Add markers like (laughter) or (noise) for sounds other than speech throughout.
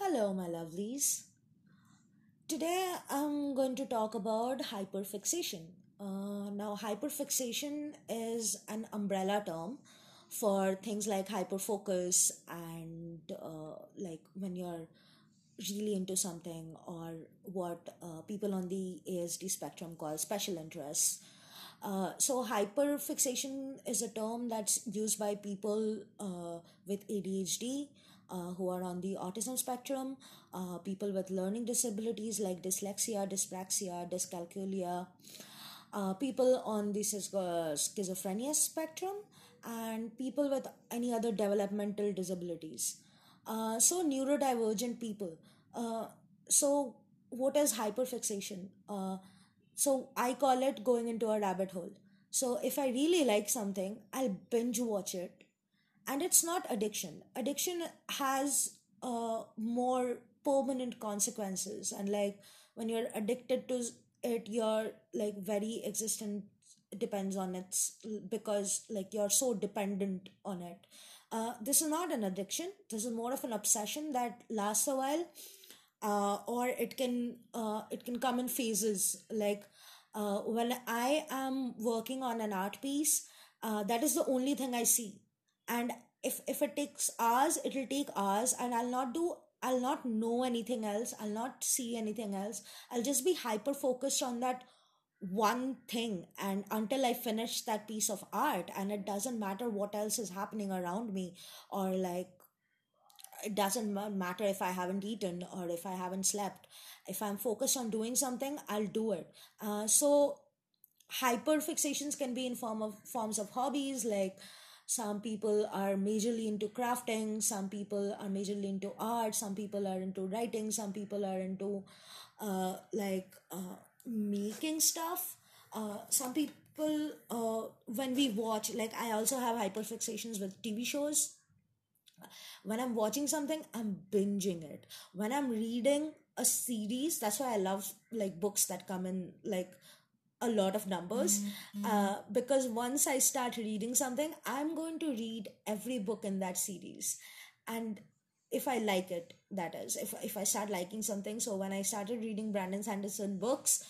Hello, my lovelies. Today I'm going to talk about hyperfixation. Uh, now, hyperfixation is an umbrella term for things like hyperfocus and uh, like when you're really into something or what uh, people on the ASD spectrum call special interests. Uh, so hyperfixation is a term that's used by people uh, with ADHD uh, who are on the autism spectrum, uh, people with learning disabilities like dyslexia, dyspraxia, dyscalculia, uh, people on the schizophrenia spectrum, and people with any other developmental disabilities. Uh, so neurodivergent people. Uh, so what is hyperfixation? So I call it going into a rabbit hole. So if I really like something, I'll binge watch it and it's not addiction. Addiction has uh, more permanent consequences. And like when you're addicted to it your like very existence depends on it because like you're so dependent on it. Uh, this is not an addiction. This is more of an obsession that lasts a while uh, or it can uh, it can come in phases. Like uh, when i am working on an art piece uh, that is the only thing i see. And if if it takes hours it'll take hours and i'll not do i'll not know anything else. I'll not see anything else. I'll just be hyper focused on that one thing and until i finish that piece of art and it doesn't matter what else is happening around me or like it doesn't matter if i haven't eaten or if i haven't slept. If i'm focused on doing something i'll do it. Uh, so hyper fixations can be in form of forms of hobbies like some people are majorly into crafting some people are majorly into art some people are into writing some people are into uh, like uh, making stuff. Uh, some people uh, when we watch like i also have hyperfixations with tv shows. When i'm watching something i'm binging it. When i'm reading a series that's why i love like books that come in like a lot of numbers. Uh, because once i start reading something i'm going to read every book in that series. And if i like it that is. If, if i start liking something so when i started reading brandon sanderson books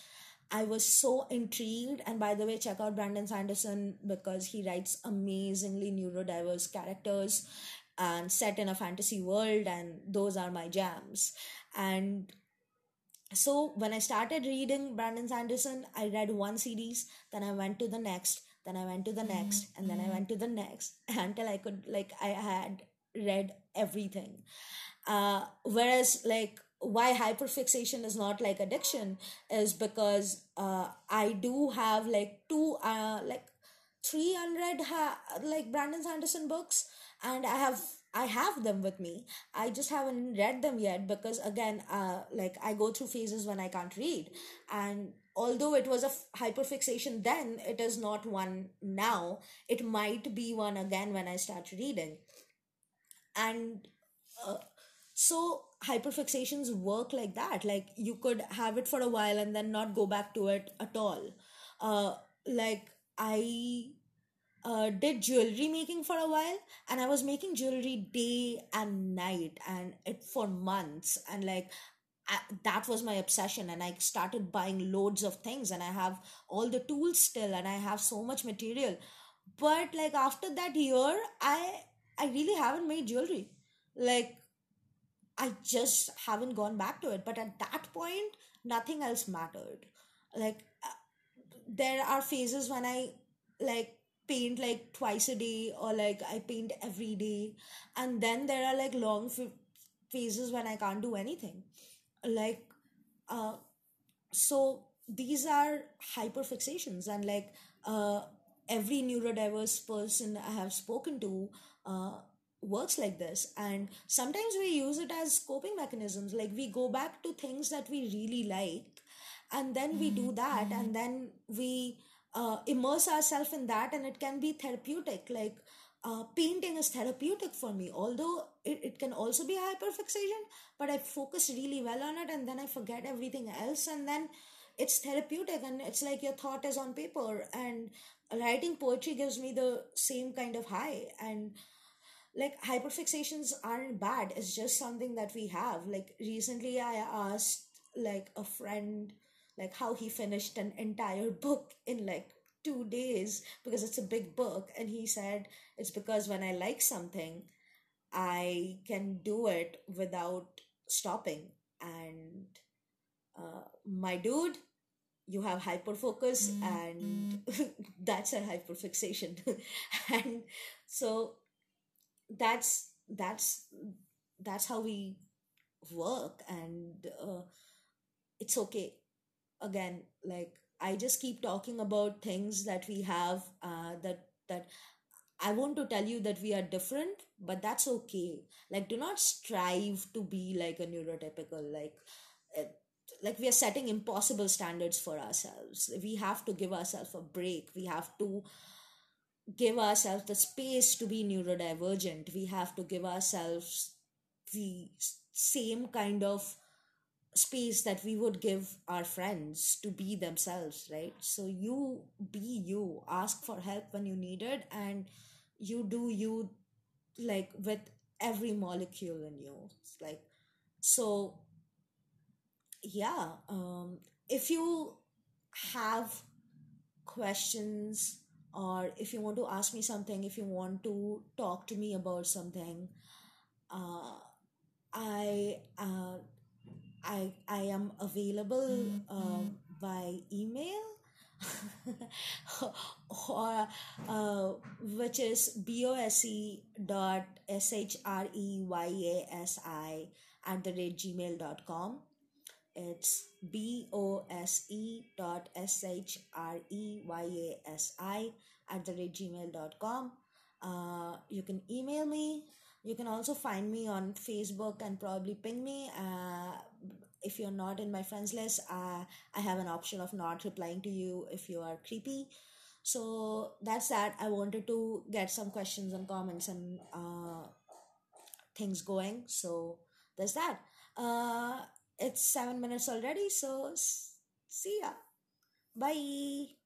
I was so intrigued. And by the way, check out Brandon Sanderson because he writes amazingly neurodiverse characters and set in a fantasy world, and those are my jams. And so when I started reading Brandon Sanderson, I read one series, then I went to the next, then I went to the next, and then I went to the next (laughs) until I could like I had read everything. Uh, whereas like why hyperfixation is not like addiction is because uh, I do have like two uh, like three unread ha- like Brandon Sanderson books and I have I have them with me. I just haven't read them yet because again uh like I go through phases when I can't read. And although it was a f- hyperfixation then it is not one now. It might be one again when I start reading. And uh, so hyperfixations work like that. Like you could have it for a while and then not go back to it at all. Uh like i uh, did jewelry making for a while and i was making jewelry day and night and it for months and like I, that was my obsession and i started buying loads of things and i have all the tools still and i have so much material but like after that year i i really haven't made jewelry like I just haven't gone back to it. But at that point, nothing else mattered. Like, uh, there are phases when I like paint like twice a day or like I paint every day. And then there are like long f- phases when I can't do anything. Like, uh, so these are hyperfixations and like uh, every neurodiverse person i have spoken to uh, works like this and sometimes we use it as coping mechanisms like we go back to things that we really like and then we do that and then we uh, immerse ourselves in that and it can be therapeutic. Like uh, painting is therapeutic for me although it, it can also be hyperfixation but i focus really well on it and then i forget everything else and then it's therapeutic and it's like your thought is on paper and writing poetry gives me the same kind of high. And like hyperfixations aren't bad it's just something that we have. Like recently i asked like a friend like how he finished an entire book in like two days because it's a big book. And he said it's because when i like something i can do it without stopping. And uh, my dude you have hyperfocus and (laughs) that's a hyperfixation. (laughs) And so that's that's that's how we work. And uh, it's okay again like i just keep talking about things that we have uh, that that i want to tell you that we are different but that's okay. Like do not strive to be like a neurotypical like uh, like we are setting impossible standards for ourselves. We have to give ourselves a break. We have to give ourselves the space to be neurodivergent. We have to give ourselves the same kind of space that we would give our friends to be themselves right? So you be you. Ask for help when you need it and you do you like with every molecule in you. It's like so yeah um if you have questions or if you want to ask me something if you want to talk to me about something uh i uh i i am available uh, by email (laughs) or uh, which is bose dot s-h-r-e-y-a-s-i at the rate gmail dot com. It's b-o-s-e dot s-h-r-e-y-a-s-i at the rate gmail dot com. Uh, you can email me you can also find me on facebook and probably ping me uh, if you're not in my friends list uh, i have an option of not replying to you if you are creepy. So that's that. I wanted to get some questions and comments and uh, things going. So there's that. Uh, it's seven minutes already so see ya. Bye